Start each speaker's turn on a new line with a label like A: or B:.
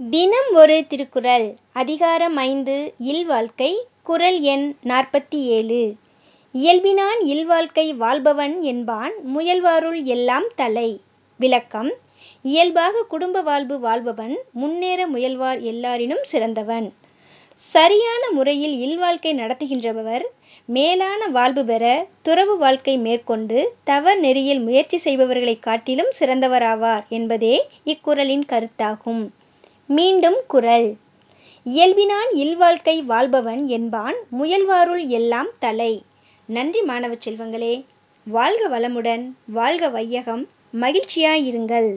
A: தினம் ஒரு திருக்குறள் அதிகாரம் ஐந்து இல்வாழ்க்கை குறள் எண் நாற்பத்தி ஏழு இயல்பினான் இல்வாழ்க்கை வாழ்பவன் என்பான் முயல்வாருள் எல்லாம் தலை விளக்கம் இயல்பாக குடும்ப வாழ்வு வாழ்பவன் முன்னேற முயல்வார் எல்லாரினும் சிறந்தவன். சரியான முறையில் இல்வாழ்க்கை நடத்துகின்றவர் மேலான வாழ்வு பெற துறவு வாழ்க்கை மேற்கொண்டு தவ நெறியில் முயற்சி செய்பவர்களைக் காட்டிலும் சிறந்தவராவார் என்பதே இக்குறளின் கருத்தாகும். மீண்டும் குறள் இயல்பினான் இல்வாழ்க்கை வாழ்பவன் என்பான் முயல்வாருள் எல்லாம் தலை. நன்றி மாணவ செல்வங்களே! வாழ்க வளமுடன்! வாழ்க வையகம்! மகிழ்ச்சியாய் இருங்கள்!